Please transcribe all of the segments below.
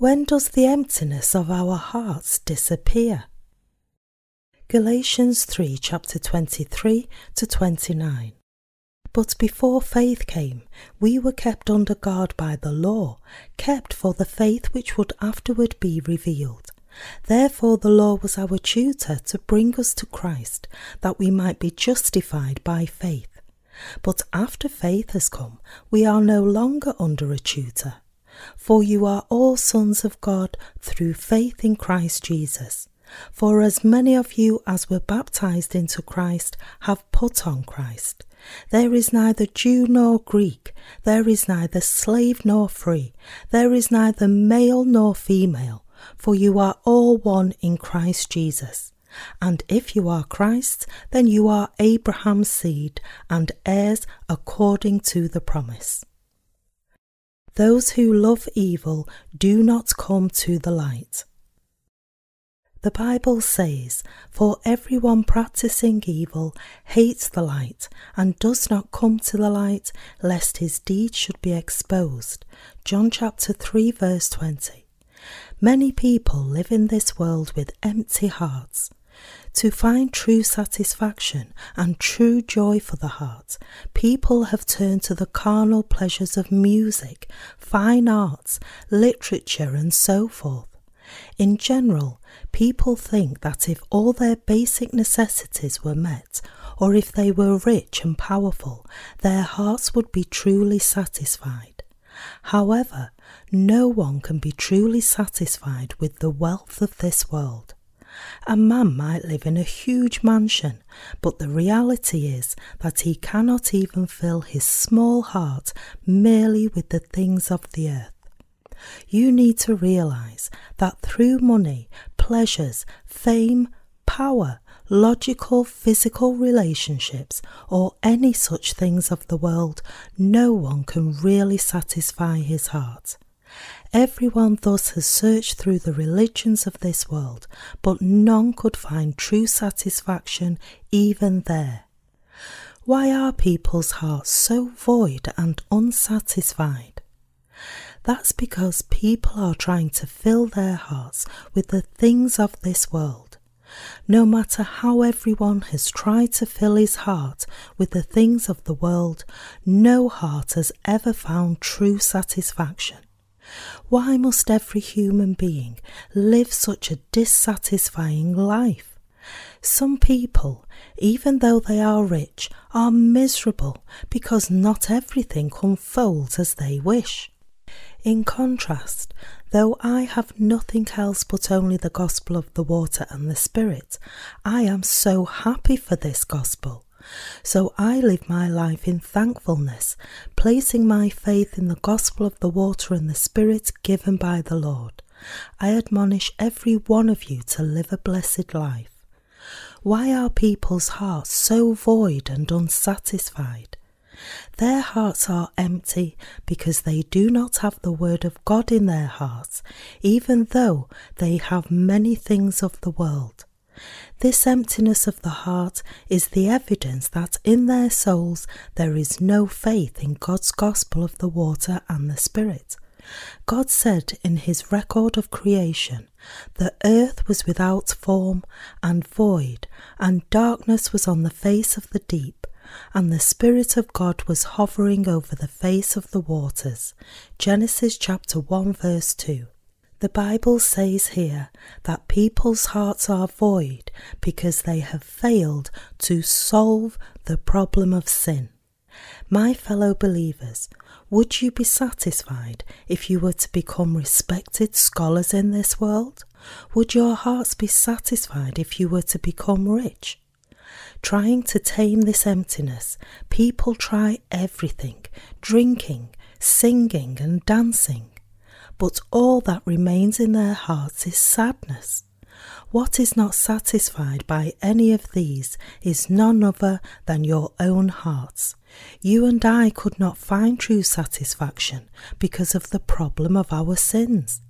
When does the emptiness of our hearts disappear? Galatians 3 chapter 23 to 29. But before faith came, we were kept under guard by the law, kept for the faith which would afterward be revealed. Therefore, the law was our tutor to bring us to Christ, that we might be justified by faith. But after faith has come, we are no longer under a tutor. For you are all sons of God through faith in Christ Jesus. For as many of you as were baptized into Christ have put on Christ. There is neither Jew nor Greek, there is neither slave nor free, there is neither male nor female, for you are all one in Christ Jesus. And if you are Christ, then you are Abraham's seed and heirs according to the promise. Those who love evil do not come to the light. The Bible says, For everyone practicing evil hates the light and does not come to the light, lest his deeds should be exposed. John chapter 3, verse 20. Many people live in this world with empty hearts. To find true satisfaction and true joy for the heart, people have turned to the carnal pleasures of music, fine arts, literature, and so forth. In general, people think that if all their basic necessities were met, or if they were rich and powerful, their hearts would be truly satisfied. However, no one can be truly satisfied with the wealth of this world. A man might live in a huge mansion, but the reality is that he cannot even fill his small heart merely with the things of the earth. You need to realize that through money, pleasures, fame, power, logical, physical relationships, or any such things of the world, no one can really satisfy his heart. Everyone thus has searched through the religions of this world, but none could find true satisfaction even there. Why are people's hearts so void and unsatisfied? That's because people are trying to fill their hearts with the things of this world. No matter how everyone has tried to fill his heart with the things of the world, no heart has ever found true satisfaction. Why must every human being live such a dissatisfying life? Some people, even though they are rich, are miserable because not everything unfolds as they wish. In contrast, though I have nothing else but only the gospel of the water and the Spirit, I am so happy for this gospel. So I live my life in thankfulness, placing my faith in the gospel of the water and the Spirit given by the Lord. I admonish every one of you to live a blessed life. Why are people's hearts so void and unsatisfied? Their hearts are empty because they do not have the Word of God in their hearts, even though they have many things of the world. This emptiness of the heart is the evidence that in their souls there is no faith in God's gospel of the water and the Spirit. God said in his record of creation, The earth was without form and void, and darkness was on the face of the deep, and the Spirit of God was hovering over the face of the waters. Genesis chapter 1, verse 2. The Bible says here that people's hearts are void because they have failed to solve the problem of sin. My fellow believers, would you be satisfied if you were to become respected scholars in this world? Would your hearts be satisfied if you were to become rich? Trying to tame this emptiness, people try everything drinking, singing, and dancing but all that remains in their hearts is sadness. What is not satisfied by any of these is none other than your own hearts. You and I could not find true satisfaction because of the problem of our sins.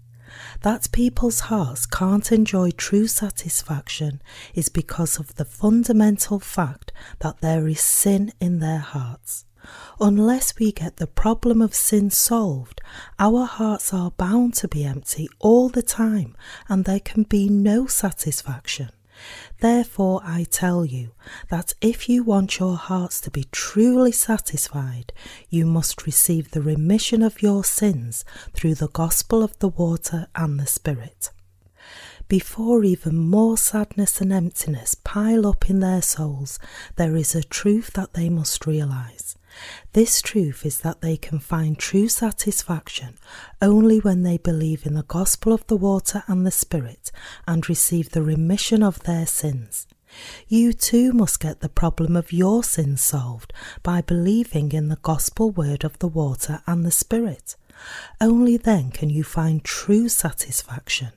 That people's hearts can't enjoy true satisfaction is because of the fundamental fact that there is sin in their hearts. Unless we get the problem of sin solved, our hearts are bound to be empty all the time and there can be no satisfaction. Therefore, I tell you that if you want your hearts to be truly satisfied, you must receive the remission of your sins through the gospel of the water and the Spirit before even more sadness and emptiness pile up in their souls, there is a truth that they must realize. This truth is that they can find true satisfaction only when they believe in the gospel of the water and the Spirit and receive the remission of their sins. You too must get the problem of your sins solved by believing in the gospel word of the water and the Spirit. Only then can you find true satisfaction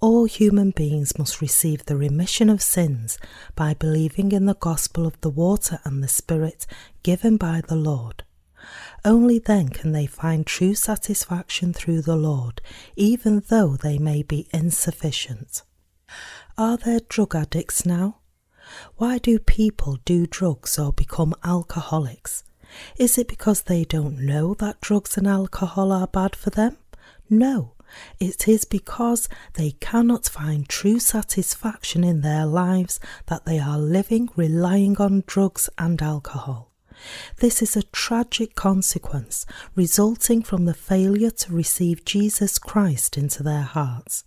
all human beings must receive the remission of sins by believing in the gospel of the water and the Spirit given by the Lord. Only then can they find true satisfaction through the Lord, even though they may be insufficient. Are there drug addicts now? Why do people do drugs or become alcoholics? Is it because they don't know that drugs and alcohol are bad for them? No, it is because they cannot find true satisfaction in their lives that they are living relying on drugs and alcohol. This is a tragic consequence resulting from the failure to receive Jesus Christ into their hearts.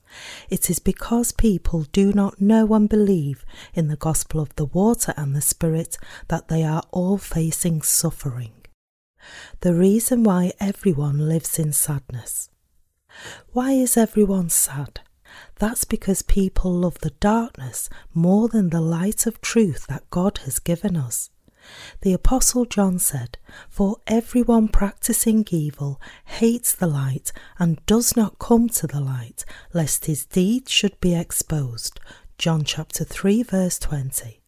It is because people do not know and believe in the gospel of the water and the Spirit that they are all facing suffering. The reason why everyone lives in sadness. Why is everyone sad? That's because people love the darkness more than the light of truth that God has given us. The Apostle John said, For everyone practicing evil hates the light and does not come to the light, lest his deeds should be exposed. John chapter 3, verse 20.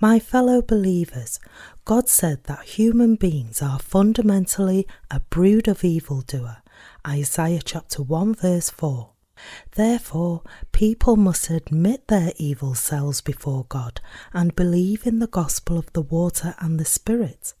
My fellow believers, God said that human beings are fundamentally a brood of evildoer. Isaiah chapter 1 verse 4. Therefore, people must admit their evil selves before God and believe in the gospel of the water and the Spirit.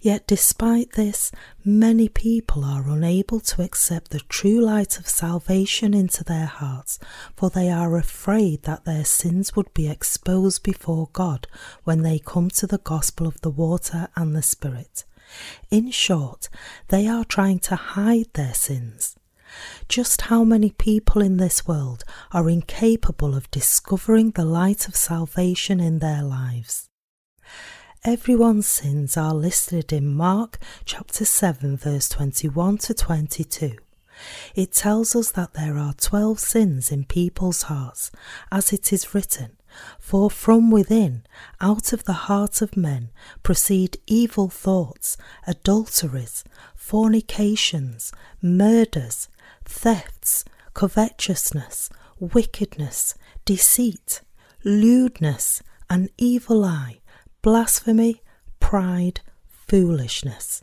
Yet, despite this, many people are unable to accept the true light of salvation into their hearts, for they are afraid that their sins would be exposed before God when they come to the gospel of the water and the Spirit. In short, they are trying to hide their sins. Just how many people in this world are incapable of discovering the light of salvation in their lives? Everyone's sins are listed in Mark chapter 7, verse 21 to 22. It tells us that there are 12 sins in people's hearts, as it is written, for from within, out of the heart of men, proceed evil thoughts, adulteries, fornications, murders, thefts, covetousness, wickedness, deceit, lewdness, an evil eye, blasphemy, pride, foolishness.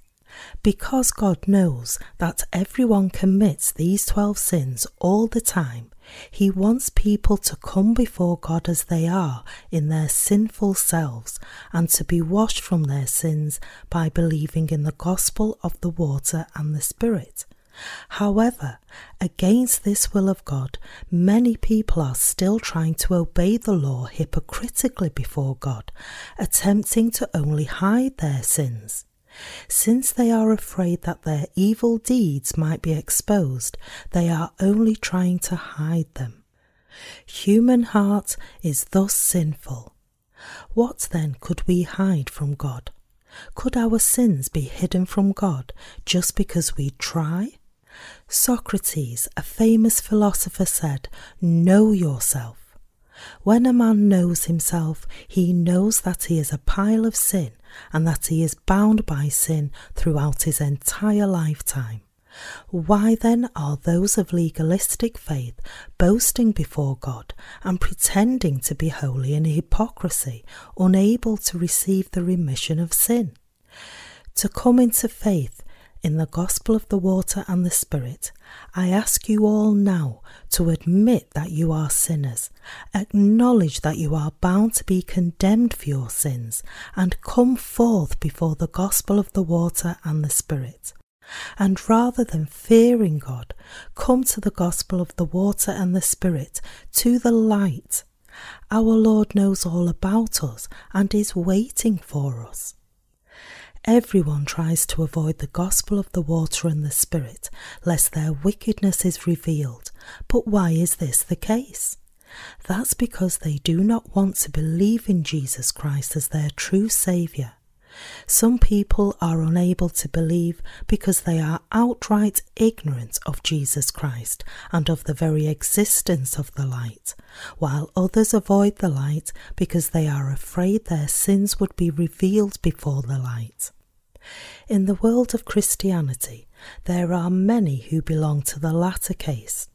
Because God knows that everyone commits these 12 sins all the time, he wants people to come before God as they are in their sinful selves and to be washed from their sins by believing in the gospel of the water and the Spirit. However, against this will of God, many people are still trying to obey the law hypocritically before God, attempting to only hide their sins. Since they are afraid that their evil deeds might be exposed, they are only trying to hide them. Human heart is thus sinful. What then could we hide from God? Could our sins be hidden from God just because we try? Socrates, a famous philosopher, said, Know yourself. When a man knows himself, he knows that he is a pile of sin and that he is bound by sin throughout his entire lifetime. Why then are those of legalistic faith boasting before God and pretending to be holy in hypocrisy, unable to receive the remission of sin? To come into faith in the gospel of the water and the Spirit I ask you all now to admit that you are sinners, acknowledge that you are bound to be condemned for your sins, and come forth before the gospel of the water and the Spirit. And rather than fearing God, come to the gospel of the water and the Spirit, to the light. Our Lord knows all about us and is waiting for us. Everyone tries to avoid the gospel of the water and the Spirit, lest their wickedness is revealed. But why is this the case? That's because they do not want to believe in Jesus Christ as their true Saviour. Some people are unable to believe because they are outright ignorant of Jesus Christ and of the very existence of the light, while others avoid the light because they are afraid their sins would be revealed before the light. In the world of Christianity, there are many who belong to the latter case.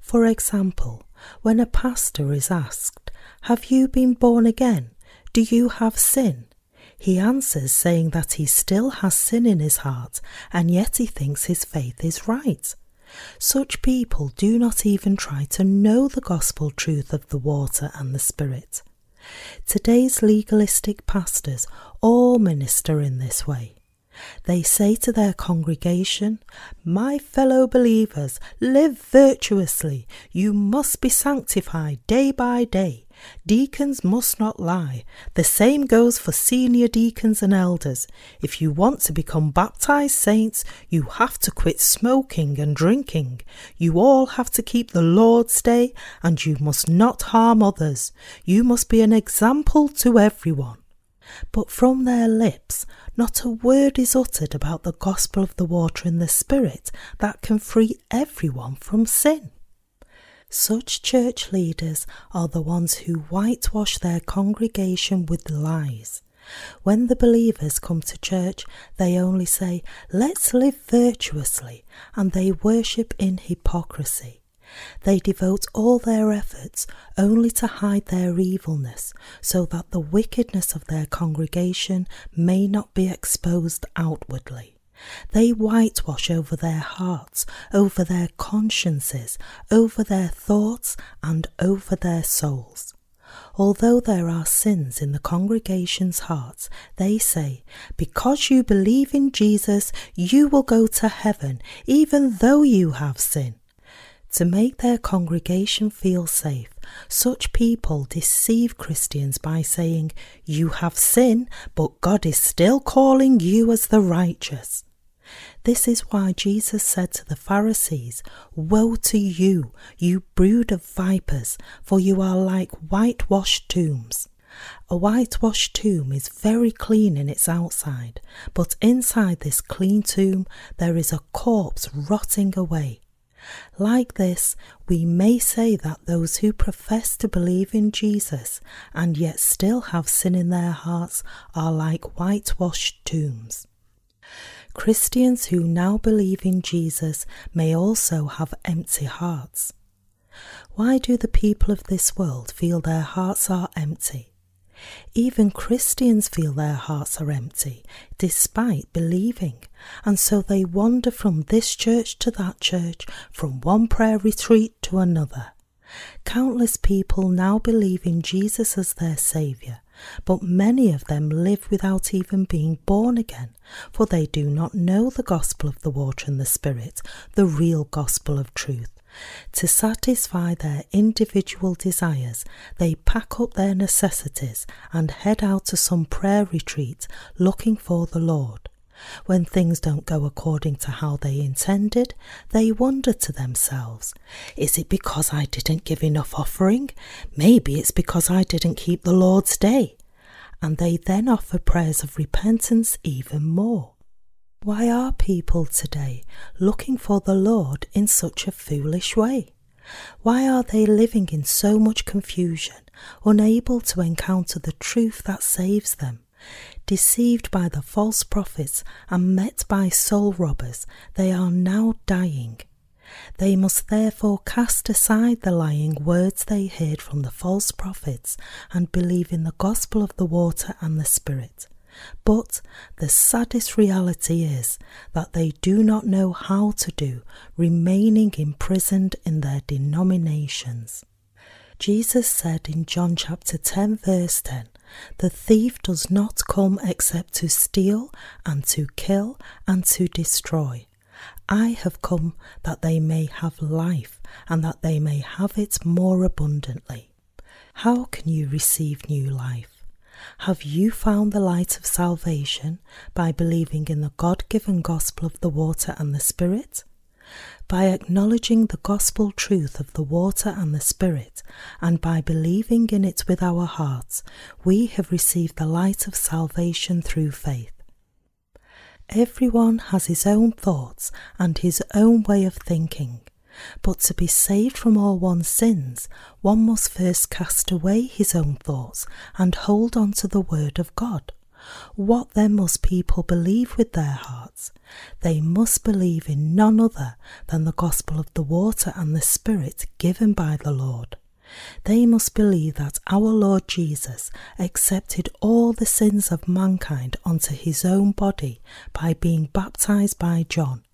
For example, when a pastor is asked, Have you been born again? Do you have sin? He answers saying that he still has sin in his heart and yet he thinks his faith is right. Such people do not even try to know the gospel truth of the water and the Spirit. Today's legalistic pastors all minister in this way. They say to their congregation, My fellow believers, live virtuously. You must be sanctified day by day. Deacons must not lie. The same goes for senior deacons and elders. If you want to become baptized saints, you have to quit smoking and drinking. You all have to keep the Lord's Day, and you must not harm others. You must be an example to everyone. But from their lips, not a word is uttered about the gospel of the water and the Spirit that can free everyone from sin. Such church leaders are the ones who whitewash their congregation with lies. When the believers come to church, they only say, Let's live virtuously, and they worship in hypocrisy. They devote all their efforts only to hide their evilness, so that the wickedness of their congregation may not be exposed outwardly. They whitewash over their hearts, over their consciences, over their thoughts, and over their souls. Although there are sins in the congregation's hearts, they say, Because you believe in Jesus, you will go to heaven, even though you have sin. To make their congregation feel safe, such people deceive Christians by saying, You have sin, but God is still calling you as the righteous. This is why Jesus said to the Pharisees, Woe to you, you brood of vipers, for you are like whitewashed tombs. A whitewashed tomb is very clean in its outside, but inside this clean tomb there is a corpse rotting away. Like this, we may say that those who profess to believe in Jesus and yet still have sin in their hearts are like whitewashed tombs. Christians who now believe in Jesus may also have empty hearts. Why do the people of this world feel their hearts are empty? Even Christians feel their hearts are empty despite believing, and so they wander from this church to that church, from one prayer retreat to another. Countless people now believe in Jesus as their Saviour, but many of them live without even being born again, for they do not know the gospel of the water and the Spirit, the real gospel of truth. To satisfy their individual desires, they pack up their necessities and head out to some prayer retreat looking for the Lord. When things don't go according to how they intended, they wonder to themselves, Is it because I didn't give enough offering? Maybe it's because I didn't keep the Lord's day. And they then offer prayers of repentance even more. Why are people today looking for the Lord in such a foolish way? Why are they living in so much confusion, unable to encounter the truth that saves them? Deceived by the false prophets and met by soul robbers, they are now dying. They must therefore cast aside the lying words they heard from the false prophets and believe in the gospel of the water and the Spirit. But the saddest reality is that they do not know how to do, remaining imprisoned in their denominations. Jesus said in John chapter 10, verse 10, The thief does not come except to steal and to kill and to destroy. I have come that they may have life and that they may have it more abundantly. How can you receive new life? Have you found the light of salvation by believing in the God given gospel of the water and the Spirit? By acknowledging the gospel truth of the water and the Spirit, and by believing in it with our hearts, we have received the light of salvation through faith. Everyone has his own thoughts and his own way of thinking. But to be saved from all one's sins, one must first cast away his own thoughts and hold on to the Word of God. What then must people believe with their hearts? They must believe in none other than the gospel of the water and the Spirit given by the Lord. They must believe that our Lord Jesus accepted all the sins of mankind onto his own body by being baptized by John,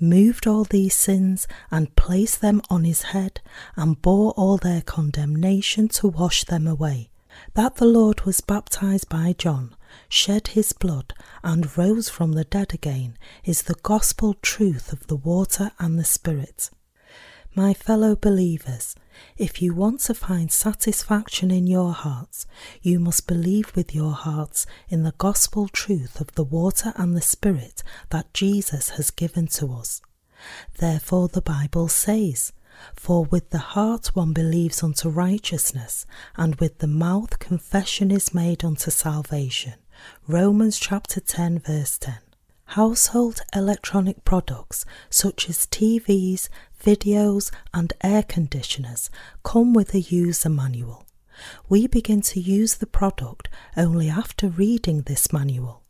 moved all these sins and placed them on his head, and bore all their condemnation to wash them away. That the Lord was baptized by John, shed his blood, and rose from the dead again is the gospel truth of the water and the Spirit. My fellow believers, if you want to find satisfaction in your hearts, you must believe with your hearts in the gospel truth of the water and the Spirit that Jesus has given to us. Therefore, the Bible says, For with the heart one believes unto righteousness, and with the mouth confession is made unto salvation. Romans chapter 10, verse 10. Household electronic products such as TVs, videos, and air conditioners come with a user manual. We begin to use the product only after reading this manual.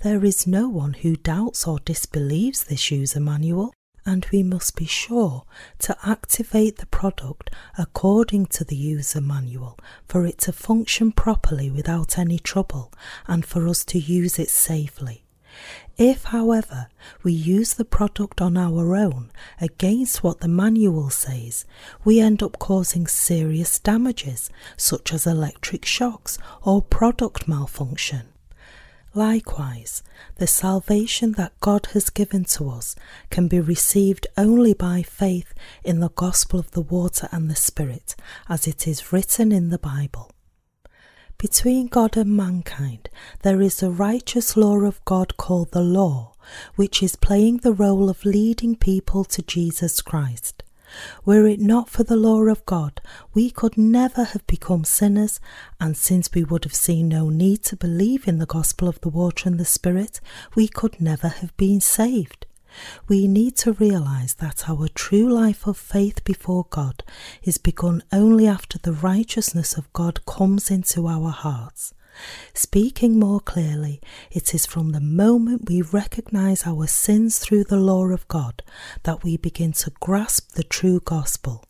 There is no one who doubts or disbelieves this user manual, and we must be sure to activate the product according to the user manual for it to function properly without any trouble and for us to use it safely. If, however, we use the product on our own against what the manual says, we end up causing serious damages such as electric shocks or product malfunction. Likewise, the salvation that God has given to us can be received only by faith in the gospel of the water and the Spirit, as it is written in the Bible. Between God and mankind, there is a righteous law of God called the law, which is playing the role of leading people to Jesus Christ. Were it not for the law of God, we could never have become sinners, and since we would have seen no need to believe in the gospel of the water and the Spirit, we could never have been saved. We need to realize that our true life of faith before God is begun only after the righteousness of God comes into our hearts. Speaking more clearly, it is from the moment we recognize our sins through the law of God that we begin to grasp the true gospel.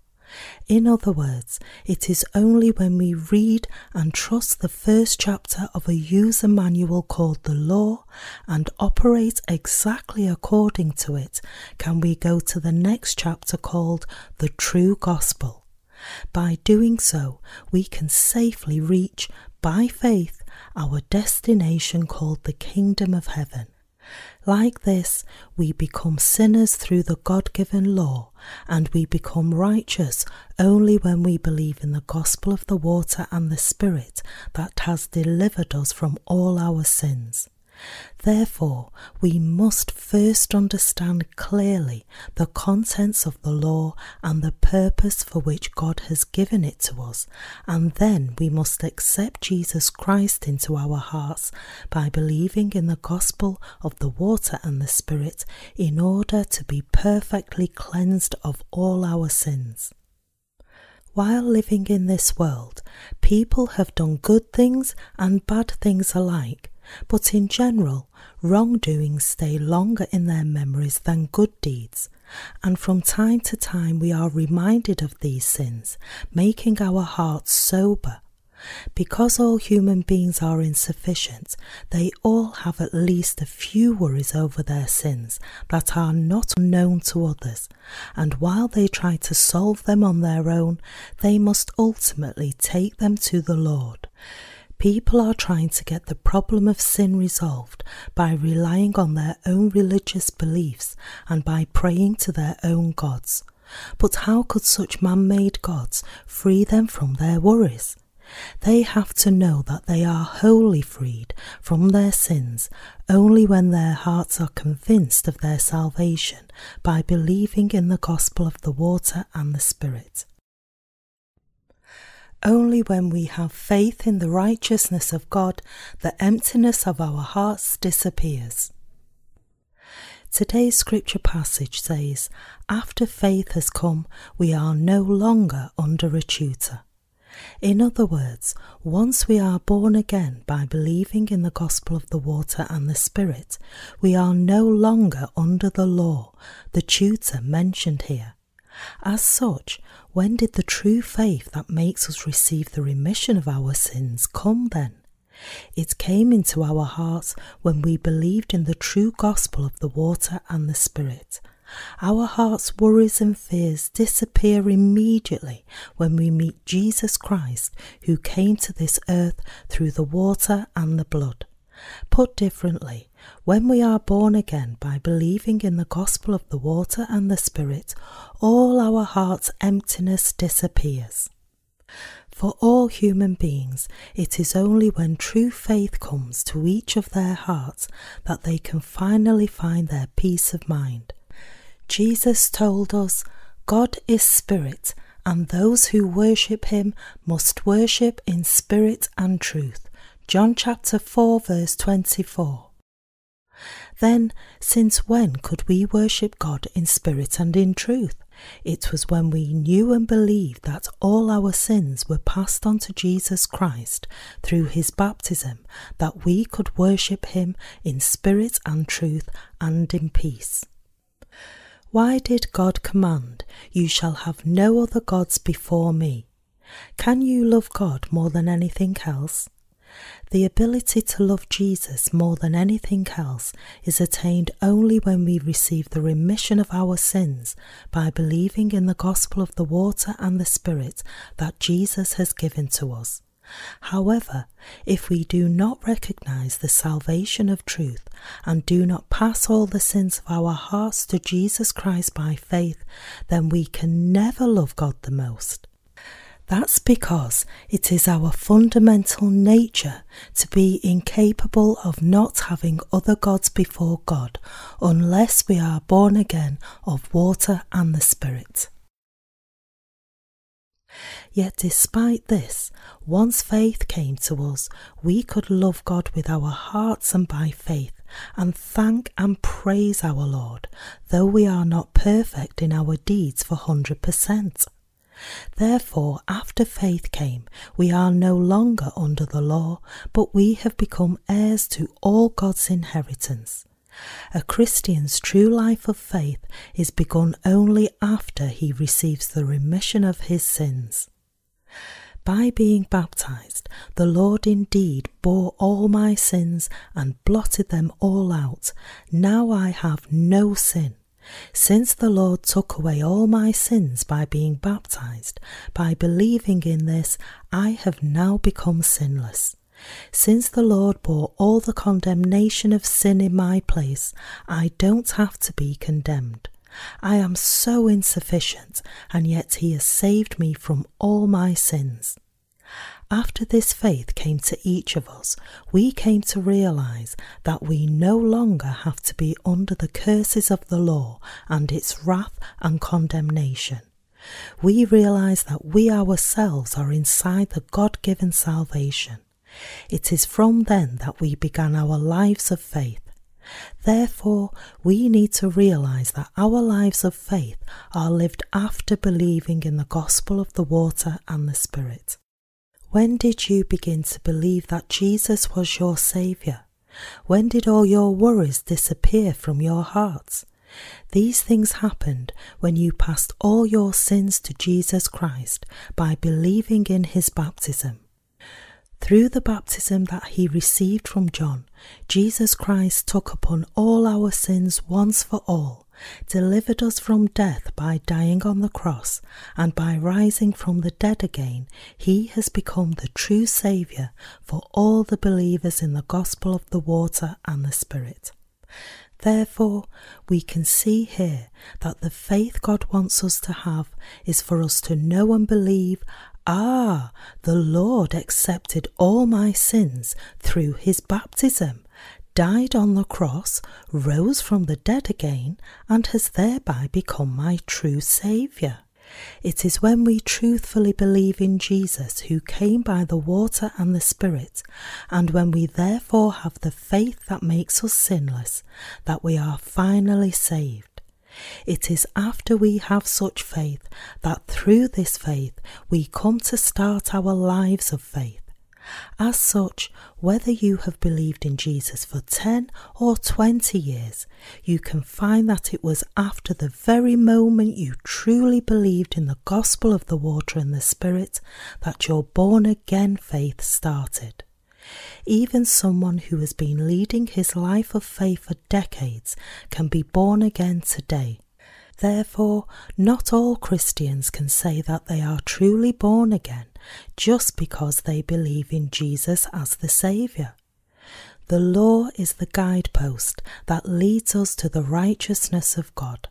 In other words, it is only when we read and trust the first chapter of a user manual called the Law and operate exactly according to it can we go to the next chapter called the True Gospel. By doing so, we can safely reach, by faith, our destination called the Kingdom of Heaven. Like this, we become sinners through the God given law, and we become righteous only when we believe in the gospel of the water and the Spirit that has delivered us from all our sins. Therefore, we must first understand clearly the contents of the law and the purpose for which God has given it to us, and then we must accept Jesus Christ into our hearts by believing in the gospel of the water and the Spirit in order to be perfectly cleansed of all our sins. While living in this world, people have done good things and bad things alike but in general, wrongdoings stay longer in their memories than good deeds, and from time to time we are reminded of these sins, making our hearts sober. Because all human beings are insufficient, they all have at least a few worries over their sins that are not known to others, and while they try to solve them on their own, they must ultimately take them to the Lord. People are trying to get the problem of sin resolved by relying on their own religious beliefs and by praying to their own gods. But how could such man made gods free them from their worries? They have to know that they are wholly freed from their sins only when their hearts are convinced of their salvation by believing in the gospel of the water and the Spirit. Only when we have faith in the righteousness of God, the emptiness of our hearts disappears. Today's scripture passage says, After faith has come, we are no longer under a tutor. In other words, once we are born again by believing in the gospel of the water and the Spirit, we are no longer under the law, the tutor mentioned here. As such, when did the true faith that makes us receive the remission of our sins come then? It came into our hearts when we believed in the true gospel of the water and the Spirit. Our heart's worries and fears disappear immediately when we meet Jesus Christ, who came to this earth through the water and the blood. Put differently, when we are born again by believing in the gospel of the water and the Spirit, all our heart's emptiness disappears. For all human beings, it is only when true faith comes to each of their hearts that they can finally find their peace of mind. Jesus told us, God is spirit, and those who worship him must worship in spirit and truth. John chapter 4, verse 24. Then, since when could we worship God in spirit and in truth? It was when we knew and believed that all our sins were passed on to Jesus Christ through his baptism that we could worship him in spirit and truth and in peace. Why did God command, You shall have no other gods before me? Can you love God more than anything else? The ability to love Jesus more than anything else is attained only when we receive the remission of our sins by believing in the gospel of the water and the Spirit that Jesus has given to us. However, if we do not recognize the salvation of truth and do not pass all the sins of our hearts to Jesus Christ by faith, then we can never love God the most. That's because it is our fundamental nature to be incapable of not having other gods before God unless we are born again of water and the Spirit. Yet, despite this, once faith came to us, we could love God with our hearts and by faith, and thank and praise our Lord, though we are not perfect in our deeds for 100%. Therefore, after faith came, we are no longer under the law, but we have become heirs to all God's inheritance. A Christian's true life of faith is begun only after he receives the remission of his sins. By being baptized, the Lord indeed bore all my sins and blotted them all out. Now I have no sin. Since the Lord took away all my sins by being baptized, by believing in this, I have now become sinless. Since the Lord bore all the condemnation of sin in my place, I don't have to be condemned. I am so insufficient, and yet He has saved me from all my sins. After this faith came to each of us, we came to realize that we no longer have to be under the curses of the law and its wrath and condemnation. We realize that we ourselves are inside the God given salvation. It is from then that we began our lives of faith. Therefore, we need to realize that our lives of faith are lived after believing in the gospel of the water and the Spirit. When did you begin to believe that Jesus was your Saviour? When did all your worries disappear from your hearts? These things happened when you passed all your sins to Jesus Christ by believing in his baptism. Through the baptism that he received from John, Jesus Christ took upon all our sins once for all, delivered us from death by dying on the cross, and by rising from the dead again, he has become the true Saviour for all the believers in the gospel of the water and the Spirit. Therefore, we can see here that the faith God wants us to have is for us to know and believe Ah, the Lord accepted all my sins through his baptism, died on the cross, rose from the dead again, and has thereby become my true Saviour. It is when we truthfully believe in Jesus who came by the water and the Spirit, and when we therefore have the faith that makes us sinless, that we are finally saved. It is after we have such faith that through this faith we come to start our lives of faith. As such, whether you have believed in Jesus for 10 or 20 years, you can find that it was after the very moment you truly believed in the gospel of the water and the Spirit that your born again faith started. Even someone who has been leading his life of faith for decades can be born again today Therefore, not all Christians can say that they are truly born again just because they believe in Jesus as the Saviour. The law is the guidepost that leads us to the righteousness of God.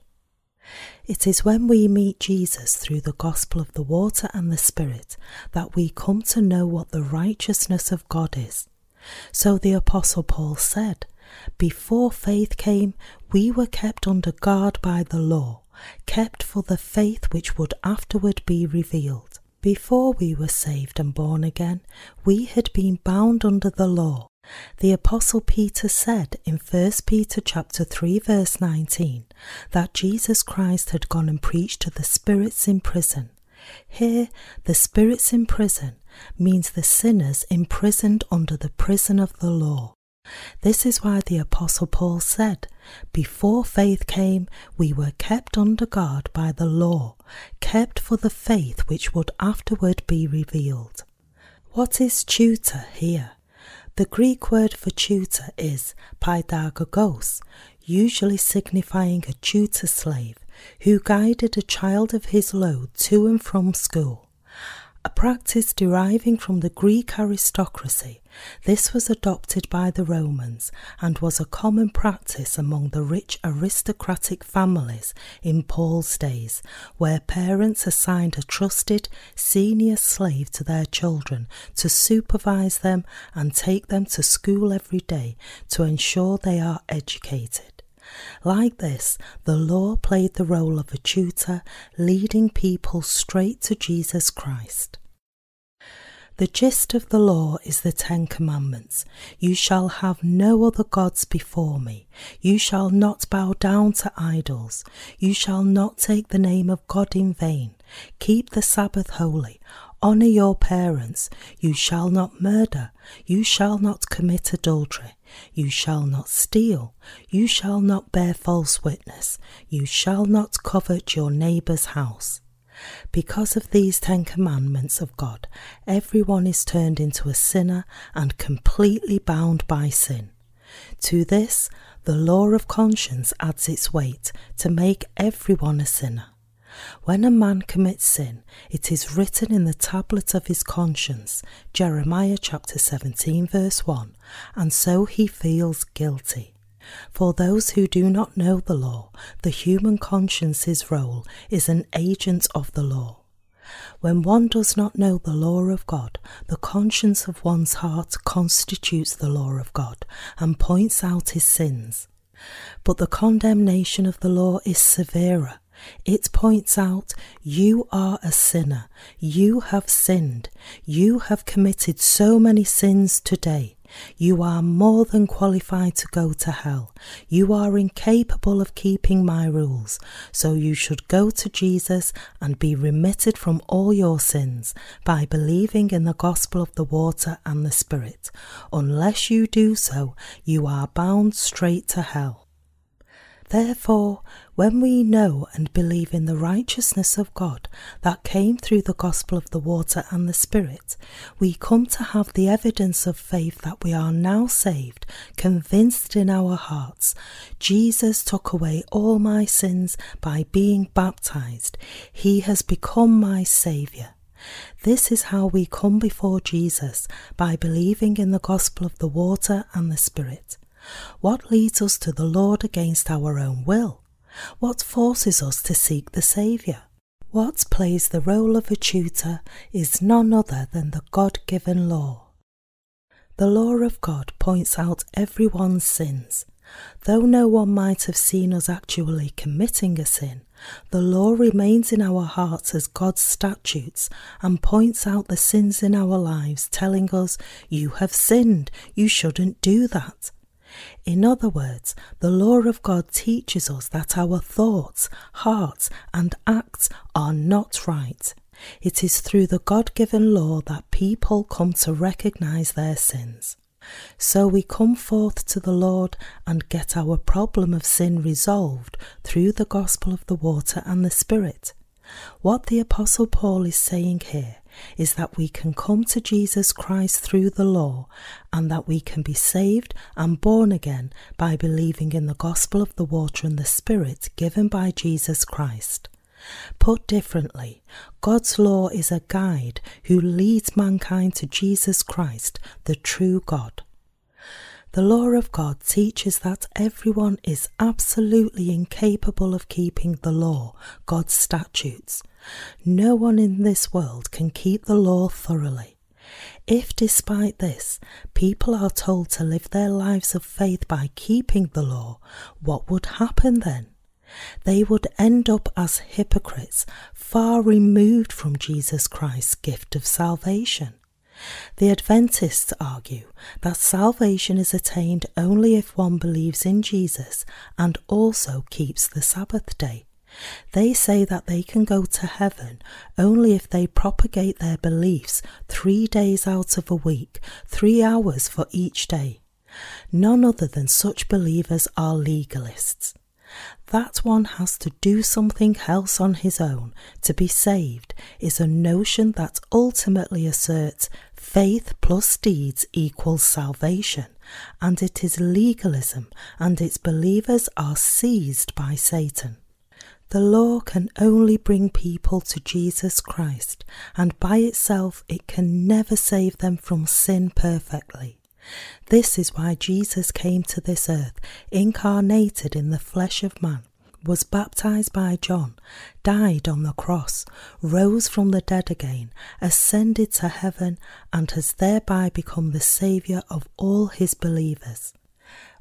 It is when we meet Jesus through the gospel of the water and the Spirit that we come to know what the righteousness of God is. So the Apostle Paul said, before faith came, we were kept under guard by the law, kept for the faith which would afterward be revealed. Before we were saved and born again, we had been bound under the law. The apostle Peter said in 1 Peter chapter 3 verse 19 that Jesus Christ had gone and preached to the spirits in prison. Here, the spirits in prison means the sinners imprisoned under the prison of the law. This is why the Apostle Paul said, Before faith came, we were kept under guard by the law, kept for the faith which would afterward be revealed. What is tutor here? The Greek word for tutor is paidagogos, usually signifying a tutor slave who guided a child of his load to and from school a practice deriving from the Greek aristocracy. This was adopted by the Romans and was a common practice among the rich aristocratic families in Paul's days, where parents assigned a trusted senior slave to their children to supervise them and take them to school every day to ensure they are educated. Like this, the law played the role of a tutor, leading people straight to Jesus Christ. The gist of the law is the Ten Commandments. You shall have no other gods before me. You shall not bow down to idols. You shall not take the name of God in vain. Keep the Sabbath holy. Honour your parents. You shall not murder. You shall not commit adultery. You shall not steal. You shall not bear false witness. You shall not covet your neighbour's house. Because of these Ten Commandments of God, everyone is turned into a sinner and completely bound by sin. To this, the law of conscience adds its weight to make everyone a sinner. When a man commits sin, it is written in the tablet of his conscience, Jeremiah chapter 17, verse 1, and so he feels guilty. For those who do not know the law, the human conscience's role is an agent of the law. When one does not know the law of God, the conscience of one's heart constitutes the law of God and points out his sins. But the condemnation of the law is severer it points out you are a sinner. You have sinned. You have committed so many sins today. You are more than qualified to go to hell. You are incapable of keeping my rules. So you should go to Jesus and be remitted from all your sins by believing in the gospel of the water and the Spirit. Unless you do so, you are bound straight to hell. Therefore, when we know and believe in the righteousness of God that came through the gospel of the water and the Spirit, we come to have the evidence of faith that we are now saved, convinced in our hearts. Jesus took away all my sins by being baptized. He has become my Saviour. This is how we come before Jesus by believing in the gospel of the water and the Spirit. What leads us to the Lord against our own will? What forces us to seek the Saviour? What plays the role of a tutor is none other than the God given law. The law of God points out everyone's sins. Though no one might have seen us actually committing a sin, the law remains in our hearts as God's statutes and points out the sins in our lives, telling us, You have sinned, you shouldn't do that. In other words, the law of God teaches us that our thoughts, hearts, and acts are not right. It is through the God given law that people come to recognize their sins. So we come forth to the Lord and get our problem of sin resolved through the gospel of the water and the Spirit. What the Apostle Paul is saying here is that we can come to Jesus Christ through the law and that we can be saved and born again by believing in the gospel of the water and the Spirit given by Jesus Christ. Put differently, God's law is a guide who leads mankind to Jesus Christ, the true God. The law of God teaches that everyone is absolutely incapable of keeping the law, God's statutes. No one in this world can keep the law thoroughly. If, despite this, people are told to live their lives of faith by keeping the law, what would happen then? They would end up as hypocrites, far removed from Jesus Christ's gift of salvation. The Adventists argue that salvation is attained only if one believes in Jesus and also keeps the Sabbath day. They say that they can go to heaven only if they propagate their beliefs three days out of a week, three hours for each day. None other than such believers are legalists that one has to do something else on his own to be saved is a notion that ultimately asserts faith plus deeds equals salvation, and it is legalism, and its believers are seized by Satan. The law can only bring people to Jesus Christ, and by itself it can never save them from sin perfectly. This is why Jesus came to this earth, incarnated in the flesh of man, was baptized by John, died on the cross, rose from the dead again, ascended to heaven, and has thereby become the Saviour of all his believers.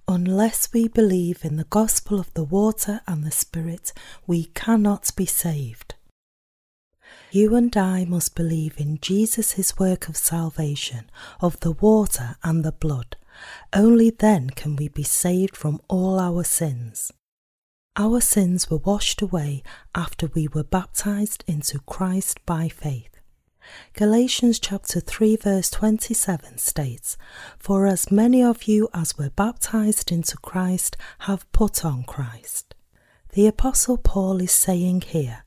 Unless we believe in the gospel of the water and the Spirit, we cannot be saved. You and I must believe in Jesus' work of salvation, of the water and the blood. Only then can we be saved from all our sins. Our sins were washed away after we were baptized into Christ by faith. Galatians chapter 3 verse 27 states, For as many of you as were baptized into Christ have put on Christ. The apostle Paul is saying here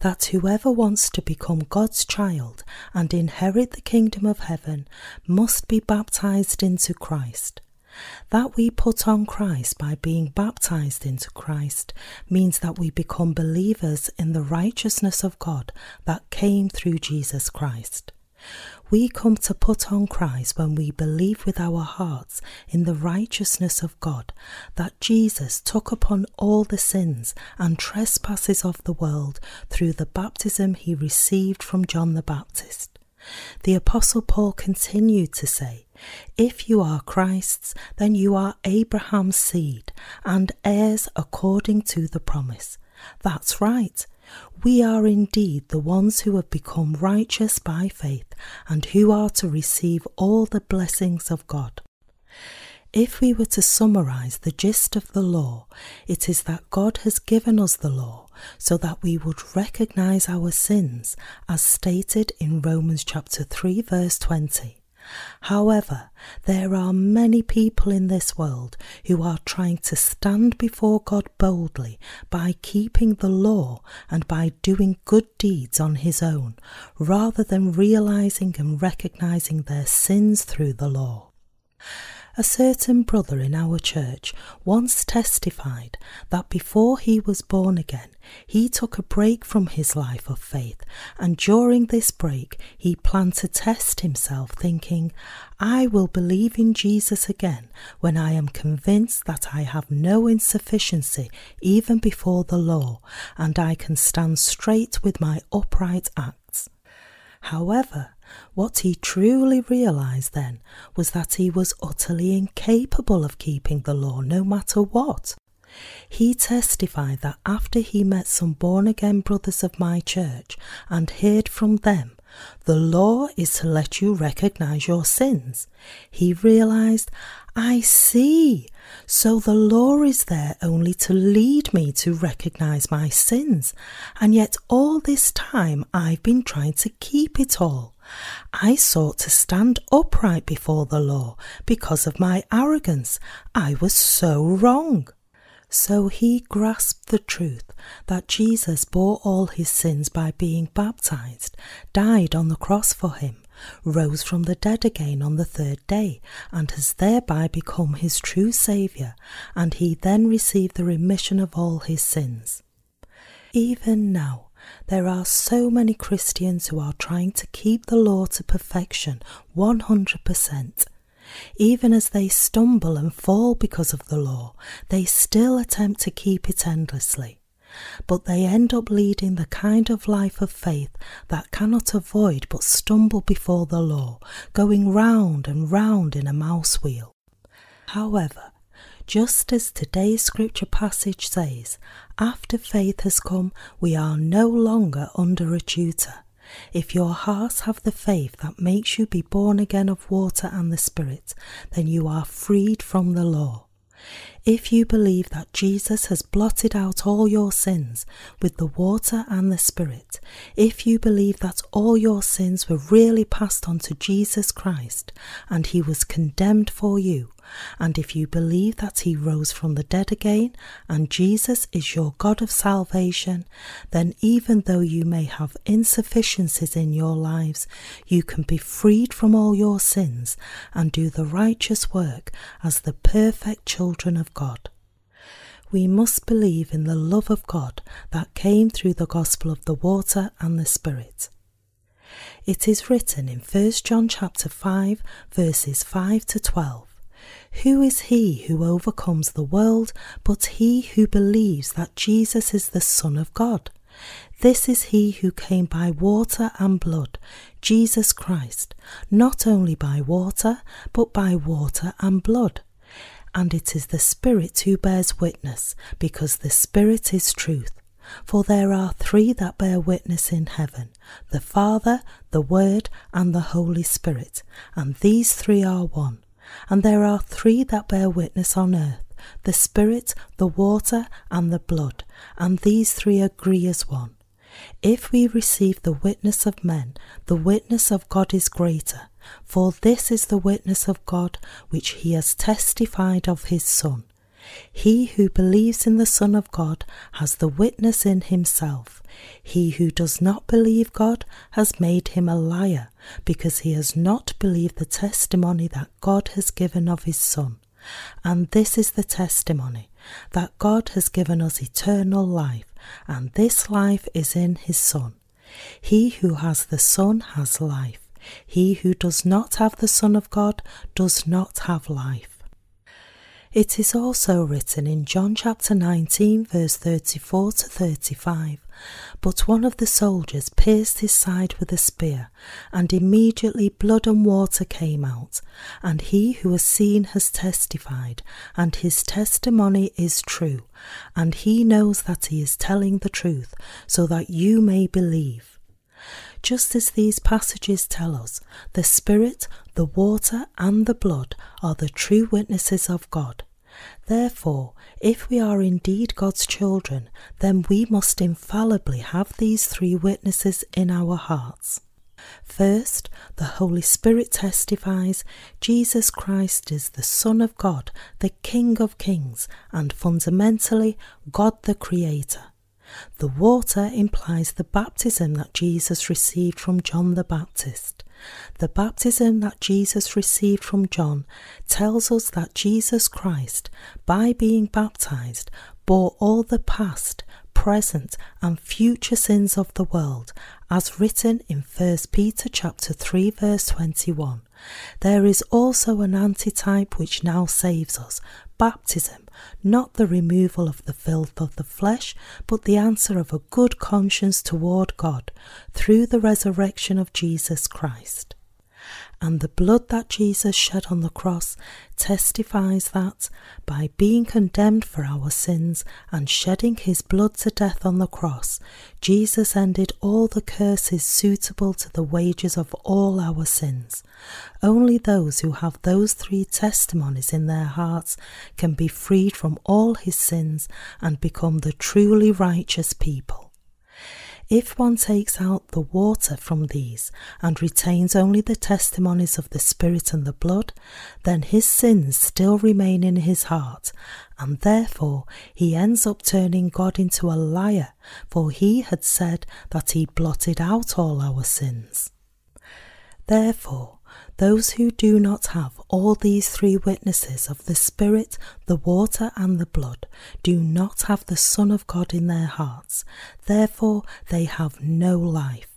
that whoever wants to become God's child and inherit the kingdom of heaven must be baptized into Christ. That we put on Christ by being baptized into Christ means that we become believers in the righteousness of God that came through Jesus Christ. We come to put on Christ when we believe with our hearts in the righteousness of God, that Jesus took upon all the sins and trespasses of the world through the baptism he received from John the Baptist. The Apostle Paul continued to say, If you are Christ's, then you are Abraham's seed and heirs according to the promise. That's right we are indeed the ones who have become righteous by faith and who are to receive all the blessings of God. If we were to summarize the gist of the law, it is that God has given us the law so that we would recognize our sins as stated in Romans chapter 3 verse 20. However, there are many people in this world who are trying to stand before God boldly by keeping the law and by doing good deeds on his own, rather than realizing and recognizing their sins through the law. A certain brother in our church once testified that before he was born again, he took a break from his life of faith, and during this break, he planned to test himself, thinking, I will believe in Jesus again when I am convinced that I have no insufficiency even before the law, and I can stand straight with my upright acts. However, what he truly realized then was that he was utterly incapable of keeping the law no matter what. He testified that after he met some born again brothers of my church and heard from them, the law is to let you recognize your sins. He realized, I see. So the law is there only to lead me to recognize my sins. And yet all this time I've been trying to keep it all. I sought to stand upright before the law because of my arrogance. I was so wrong. So he grasped the truth that Jesus bore all his sins by being baptized, died on the cross for him, rose from the dead again on the third day, and has thereby become his true Saviour, and he then received the remission of all his sins. Even now, there are so many Christians who are trying to keep the law to perfection 100%. Even as they stumble and fall because of the law, they still attempt to keep it endlessly. But they end up leading the kind of life of faith that cannot avoid but stumble before the law, going round and round in a mouse wheel. However, just as today's scripture passage says, after faith has come, we are no longer under a tutor. If your hearts have the faith that makes you be born again of water and the Spirit, then you are freed from the law. If you believe that Jesus has blotted out all your sins with the water and the Spirit, if you believe that all your sins were really passed on to Jesus Christ and he was condemned for you, and if you believe that he rose from the dead again and Jesus is your God of salvation, then even though you may have insufficiencies in your lives, you can be freed from all your sins and do the righteous work as the perfect children of God. We must believe in the love of God that came through the gospel of the water and the Spirit. It is written in 1 John chapter 5 verses 5 to 12. Who is he who overcomes the world but he who believes that Jesus is the Son of God? This is he who came by water and blood, Jesus Christ, not only by water, but by water and blood. And it is the Spirit who bears witness, because the Spirit is truth. For there are three that bear witness in heaven the Father, the Word, and the Holy Spirit, and these three are one. And there are three that bear witness on earth the Spirit, the water, and the blood, and these three agree as one. If we receive the witness of men, the witness of God is greater, for this is the witness of God which he has testified of his Son. He who believes in the Son of God has the witness in himself. He who does not believe God has made him a liar, because he has not believed the testimony that God has given of his Son. And this is the testimony that God has given us eternal life, and this life is in his Son. He who has the Son has life. He who does not have the Son of God does not have life. It is also written in John chapter 19, verse 34 to 35 But one of the soldiers pierced his side with a spear, and immediately blood and water came out. And he who has seen has testified, and his testimony is true, and he knows that he is telling the truth, so that you may believe. Just as these passages tell us, the Spirit, the water, and the blood are the true witnesses of God. Therefore, if we are indeed God's children, then we must infallibly have these three witnesses in our hearts. First, the Holy Spirit testifies Jesus Christ is the Son of God, the King of Kings, and fundamentally God the Creator. The water implies the baptism that Jesus received from John the Baptist. The baptism that Jesus received from John tells us that Jesus Christ, by being baptized, bore all the past, present, and future sins of the world, as written in 1 Peter chapter 3 verse 21. There is also an antitype which now saves us, baptism, not the removal of the filth of the flesh, but the answer of a good conscience toward God through the resurrection of Jesus Christ and the blood that Jesus shed on the cross testifies that, by being condemned for our sins and shedding his blood to death on the cross, Jesus ended all the curses suitable to the wages of all our sins. Only those who have those three testimonies in their hearts can be freed from all his sins and become the truly righteous people. If one takes out the water from these and retains only the testimonies of the Spirit and the blood, then his sins still remain in his heart, and therefore he ends up turning God into a liar, for he had said that he blotted out all our sins. Therefore, those who do not have all these three witnesses of the Spirit, the water, and the blood do not have the Son of God in their hearts. Therefore, they have no life.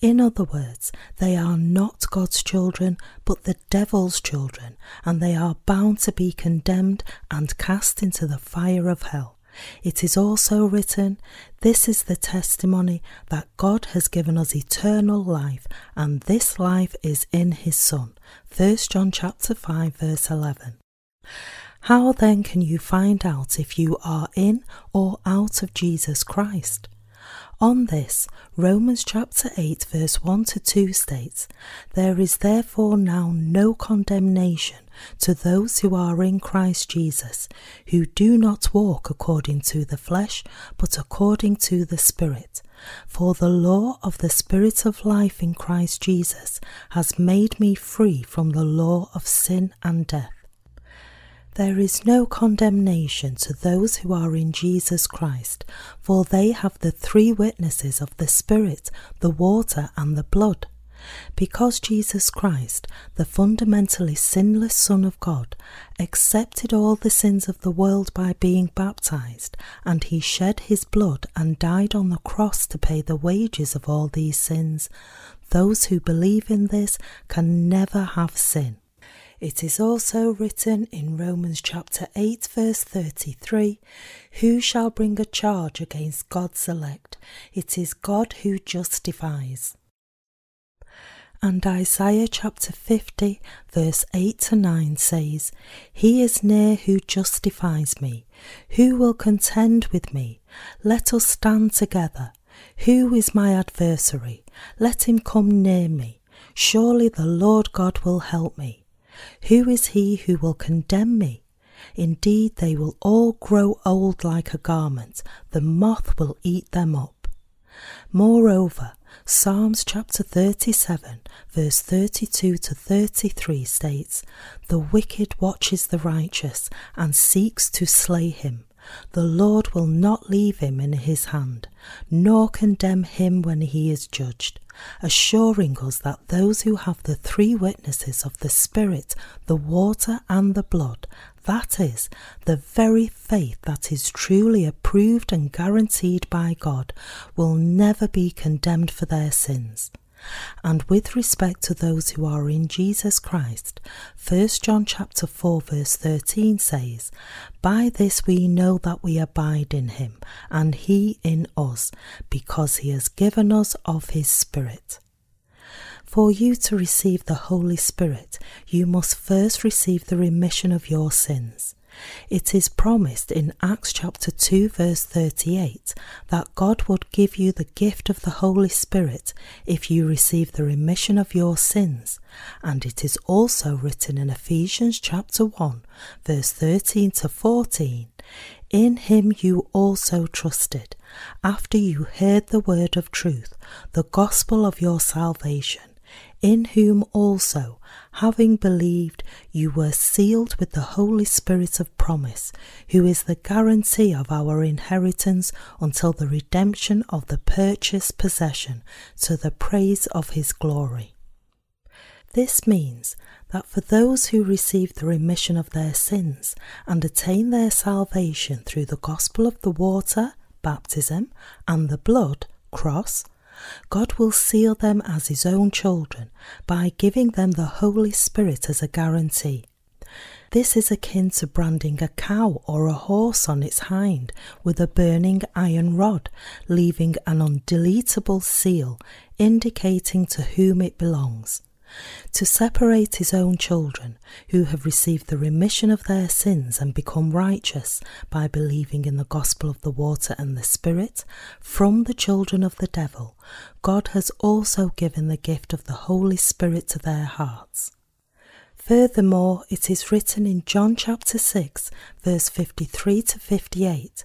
In other words, they are not God's children, but the devil's children, and they are bound to be condemned and cast into the fire of hell. It is also written, This is the testimony that God has given us eternal life, and this life is in his Son. 1 John chapter 5 verse 11. How then can you find out if you are in or out of Jesus Christ? On this, Romans chapter 8, verse 1 to 2 states, There is therefore now no condemnation to those who are in Christ Jesus, who do not walk according to the flesh, but according to the Spirit. For the law of the Spirit of life in Christ Jesus has made me free from the law of sin and death. There is no condemnation to those who are in Jesus Christ, for they have the three witnesses of the Spirit, the water, and the blood. Because Jesus Christ, the fundamentally sinless Son of God, accepted all the sins of the world by being baptized, and he shed his blood and died on the cross to pay the wages of all these sins, those who believe in this can never have sin. It is also written in Romans chapter 8, verse 33 Who shall bring a charge against God's elect? It is God who justifies. And Isaiah chapter 50, verse 8 to 9 says, He is near who justifies me. Who will contend with me? Let us stand together. Who is my adversary? Let him come near me. Surely the Lord God will help me. Who is he who will condemn me? Indeed, they will all grow old like a garment, the moth will eat them up. Moreover, Psalms chapter 37, verse 32 to 33 states, The wicked watches the righteous and seeks to slay him. The Lord will not leave him in his hand, nor condemn him when he is judged assuring us that those who have the three witnesses of the Spirit, the water, and the blood, that is, the very faith that is truly approved and guaranteed by God, will never be condemned for their sins. And with respect to those who are in Jesus Christ, 1 John chapter 4 verse 13 says, By this we know that we abide in him, and he in us, because he has given us of his Spirit. For you to receive the Holy Spirit, you must first receive the remission of your sins. It is promised in Acts chapter 2 verse 38 that God would give you the gift of the Holy Spirit if you receive the remission of your sins, and it is also written in Ephesians chapter 1 verse 13 to 14 In him you also trusted, after you heard the word of truth, the gospel of your salvation, in whom also, having believed, you were sealed with the Holy Spirit of promise, who is the guarantee of our inheritance until the redemption of the purchased possession to the praise of his glory. This means that for those who receive the remission of their sins and attain their salvation through the gospel of the water, baptism, and the blood, cross, God will seal them as His own children by giving them the Holy Spirit as a guarantee. This is akin to branding a cow or a horse on its hind with a burning iron rod, leaving an undeletable seal indicating to whom it belongs to separate his own children who have received the remission of their sins and become righteous by believing in the gospel of the water and the Spirit from the children of the devil, God has also given the gift of the Holy Spirit to their hearts. Furthermore, it is written in John chapter 6, verse 53 to 58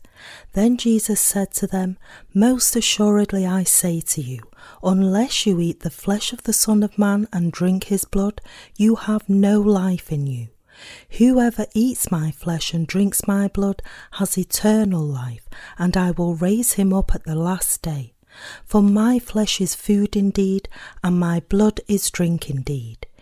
Then Jesus said to them, Most assuredly I say to you, unless you eat the flesh of the Son of Man and drink his blood, you have no life in you. Whoever eats my flesh and drinks my blood has eternal life, and I will raise him up at the last day. For my flesh is food indeed, and my blood is drink indeed.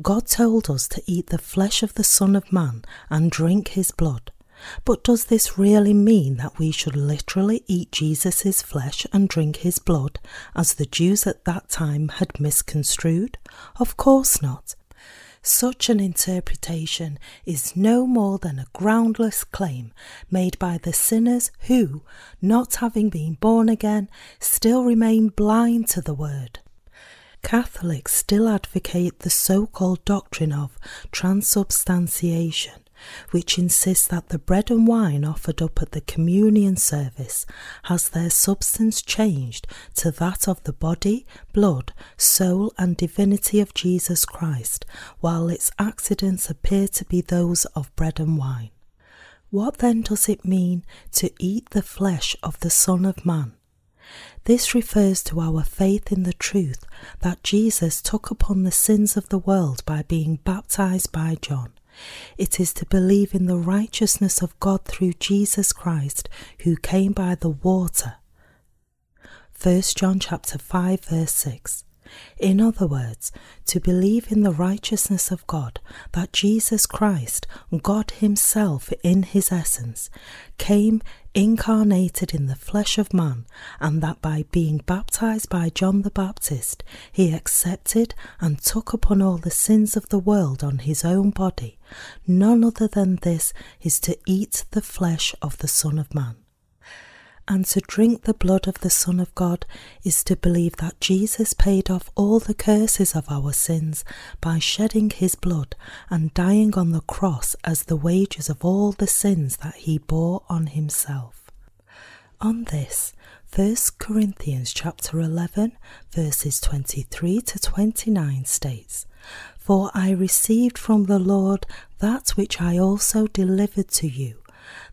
God told us to eat the flesh of the Son of Man and drink his blood. But does this really mean that we should literally eat Jesus' flesh and drink his blood, as the Jews at that time had misconstrued? Of course not. Such an interpretation is no more than a groundless claim made by the sinners who, not having been born again, still remain blind to the word. Catholics still advocate the so called doctrine of transubstantiation, which insists that the bread and wine offered up at the communion service has their substance changed to that of the body, blood, soul, and divinity of Jesus Christ, while its accidents appear to be those of bread and wine. What then does it mean to eat the flesh of the Son of Man? This refers to our faith in the truth that Jesus took upon the sins of the world by being baptized by John. It is to believe in the righteousness of God through Jesus Christ who came by the water. 1 John chapter 5 verse 6. In other words, to believe in the righteousness of God, that Jesus Christ, God Himself in His essence, came incarnated in the flesh of man, and that by being baptized by John the Baptist, He accepted and took upon all the sins of the world on His own body. None other than this is to eat the flesh of the Son of Man and to drink the blood of the Son of God is to believe that Jesus paid off all the curses of our sins by shedding his blood and dying on the cross as the wages of all the sins that he bore on himself. On this, 1 Corinthians chapter 11 verses 23 to 29 states, For I received from the Lord that which I also delivered to you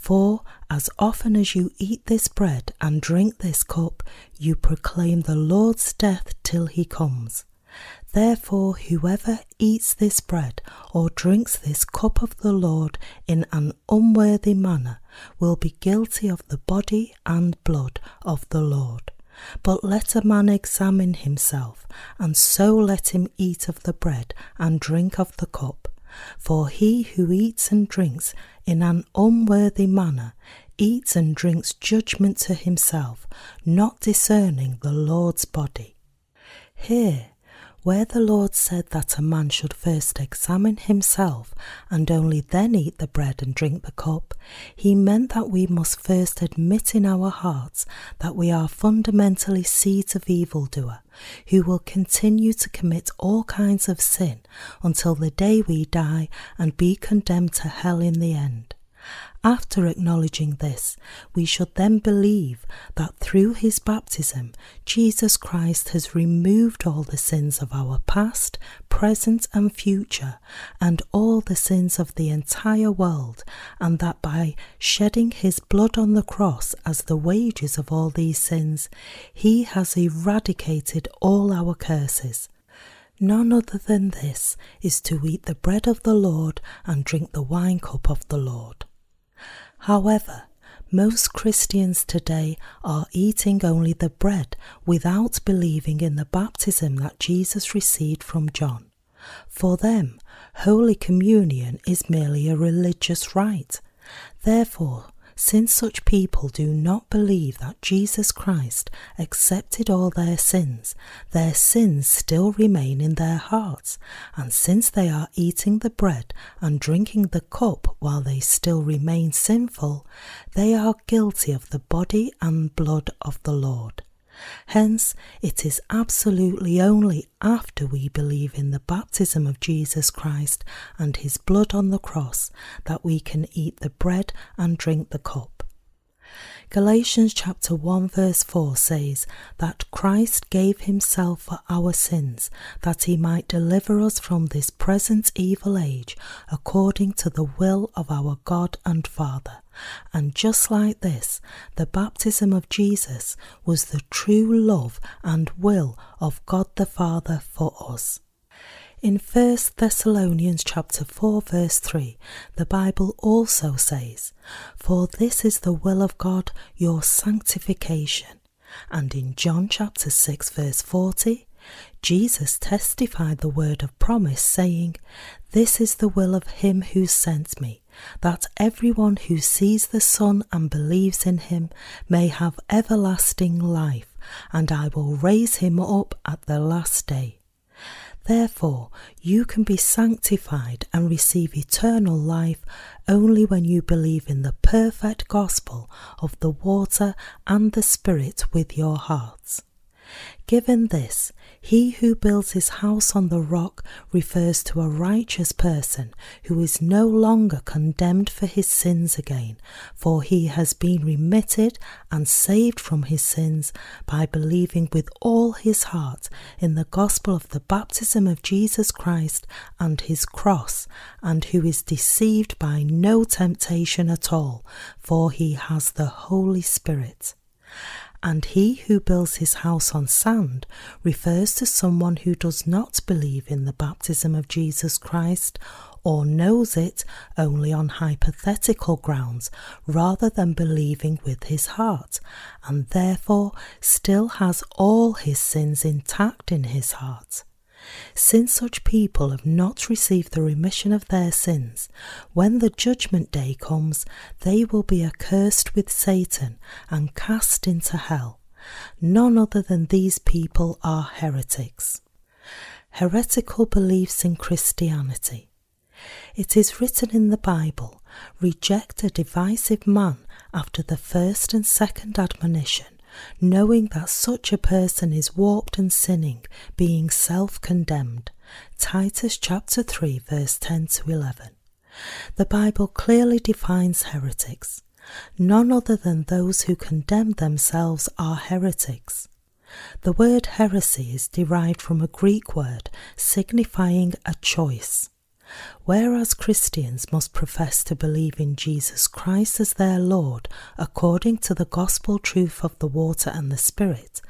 For as often as you eat this bread and drink this cup, you proclaim the Lord's death till he comes. Therefore, whoever eats this bread or drinks this cup of the Lord in an unworthy manner will be guilty of the body and blood of the Lord. But let a man examine himself, and so let him eat of the bread and drink of the cup. For he who eats and drinks in an unworthy manner eats and drinks judgment to himself, not discerning the Lord's body. Here, where the Lord said that a man should first examine himself and only then eat the bread and drink the cup, he meant that we must first admit in our hearts that we are fundamentally seeds of evildoer, who will continue to commit all kinds of sin until the day we die and be condemned to hell in the end. After acknowledging this, we should then believe that through his baptism, Jesus Christ has removed all the sins of our past, present, and future, and all the sins of the entire world, and that by shedding his blood on the cross as the wages of all these sins, he has eradicated all our curses. None other than this is to eat the bread of the Lord and drink the wine cup of the Lord. However, most Christians today are eating only the bread without believing in the baptism that Jesus received from John. For them, Holy Communion is merely a religious rite. Therefore, since such people do not believe that Jesus Christ accepted all their sins, their sins still remain in their hearts, and since they are eating the bread and drinking the cup while they still remain sinful, they are guilty of the body and blood of the Lord. Hence, it is absolutely only after we believe in the baptism of Jesus Christ and his blood on the cross that we can eat the bread and drink the cup. Galatians chapter 1 verse 4 says that Christ gave himself for our sins that he might deliver us from this present evil age according to the will of our God and Father. And just like this, the baptism of Jesus was the true love and will of God the Father for us. In 1 Thessalonians chapter 4 verse 3, the Bible also says, For this is the will of God, your sanctification. And in John chapter 6 verse 40, Jesus testified the word of promise, saying, This is the will of him who sent me, that everyone who sees the Son and believes in him may have everlasting life, and I will raise him up at the last day. Therefore, you can be sanctified and receive eternal life only when you believe in the perfect gospel of the water and the Spirit with your hearts. Given this, he who builds his house on the rock refers to a righteous person who is no longer condemned for his sins again, for he has been remitted and saved from his sins by believing with all his heart in the gospel of the baptism of Jesus Christ and his cross, and who is deceived by no temptation at all, for he has the Holy Spirit. And he who builds his house on sand refers to someone who does not believe in the baptism of Jesus Christ or knows it only on hypothetical grounds rather than believing with his heart, and therefore still has all his sins intact in his heart. Since such people have not received the remission of their sins, when the judgment day comes, they will be accursed with Satan and cast into hell. None other than these people are heretics. Heretical beliefs in Christianity. It is written in the Bible reject a divisive man after the first and second admonition knowing that such a person is warped and sinning, being self condemned. Titus chapter 3, verse 10 to 11. The Bible clearly defines heretics. None other than those who condemn themselves are heretics. The word heresy is derived from a Greek word signifying a choice. Whereas Christians must profess to believe in Jesus Christ as their Lord according to the gospel truth of the water and the Spirit,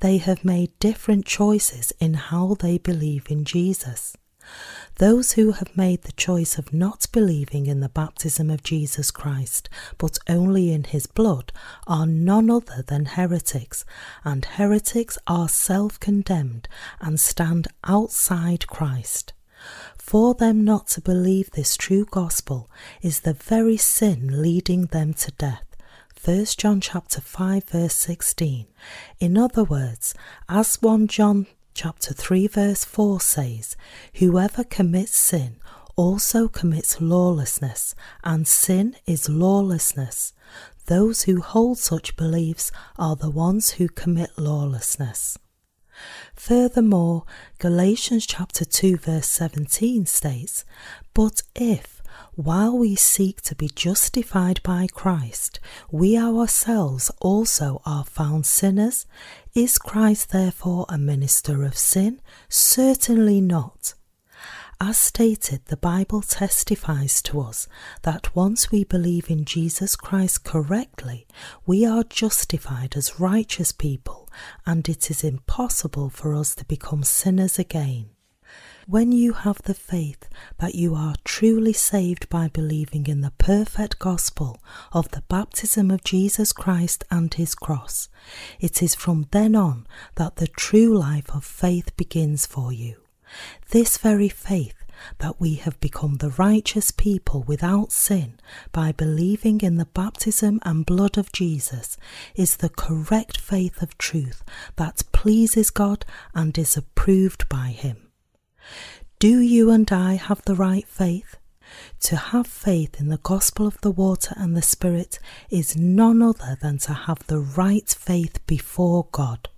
they have made different choices in how they believe in Jesus. Those who have made the choice of not believing in the baptism of Jesus Christ, but only in his blood, are none other than heretics, and heretics are self condemned and stand outside Christ. For them not to believe this true gospel is the very sin leading them to death. 1 John chapter 5 verse 16. In other words, as 1 John chapter 3 verse 4 says, whoever commits sin also commits lawlessness, and sin is lawlessness. Those who hold such beliefs are the ones who commit lawlessness. Furthermore, Galatians chapter 2 verse 17 states, But if, while we seek to be justified by Christ, we ourselves also are found sinners, is Christ therefore a minister of sin? Certainly not. As stated, the Bible testifies to us that once we believe in Jesus Christ correctly, we are justified as righteous people, and it is impossible for us to become sinners again. When you have the faith that you are truly saved by believing in the perfect gospel of the baptism of Jesus Christ and his cross, it is from then on that the true life of faith begins for you. This very faith that we have become the righteous people without sin by believing in the baptism and blood of Jesus is the correct faith of truth that pleases God and is approved by Him. Do you and I have the right faith? To have faith in the gospel of the water and the Spirit is none other than to have the right faith before God.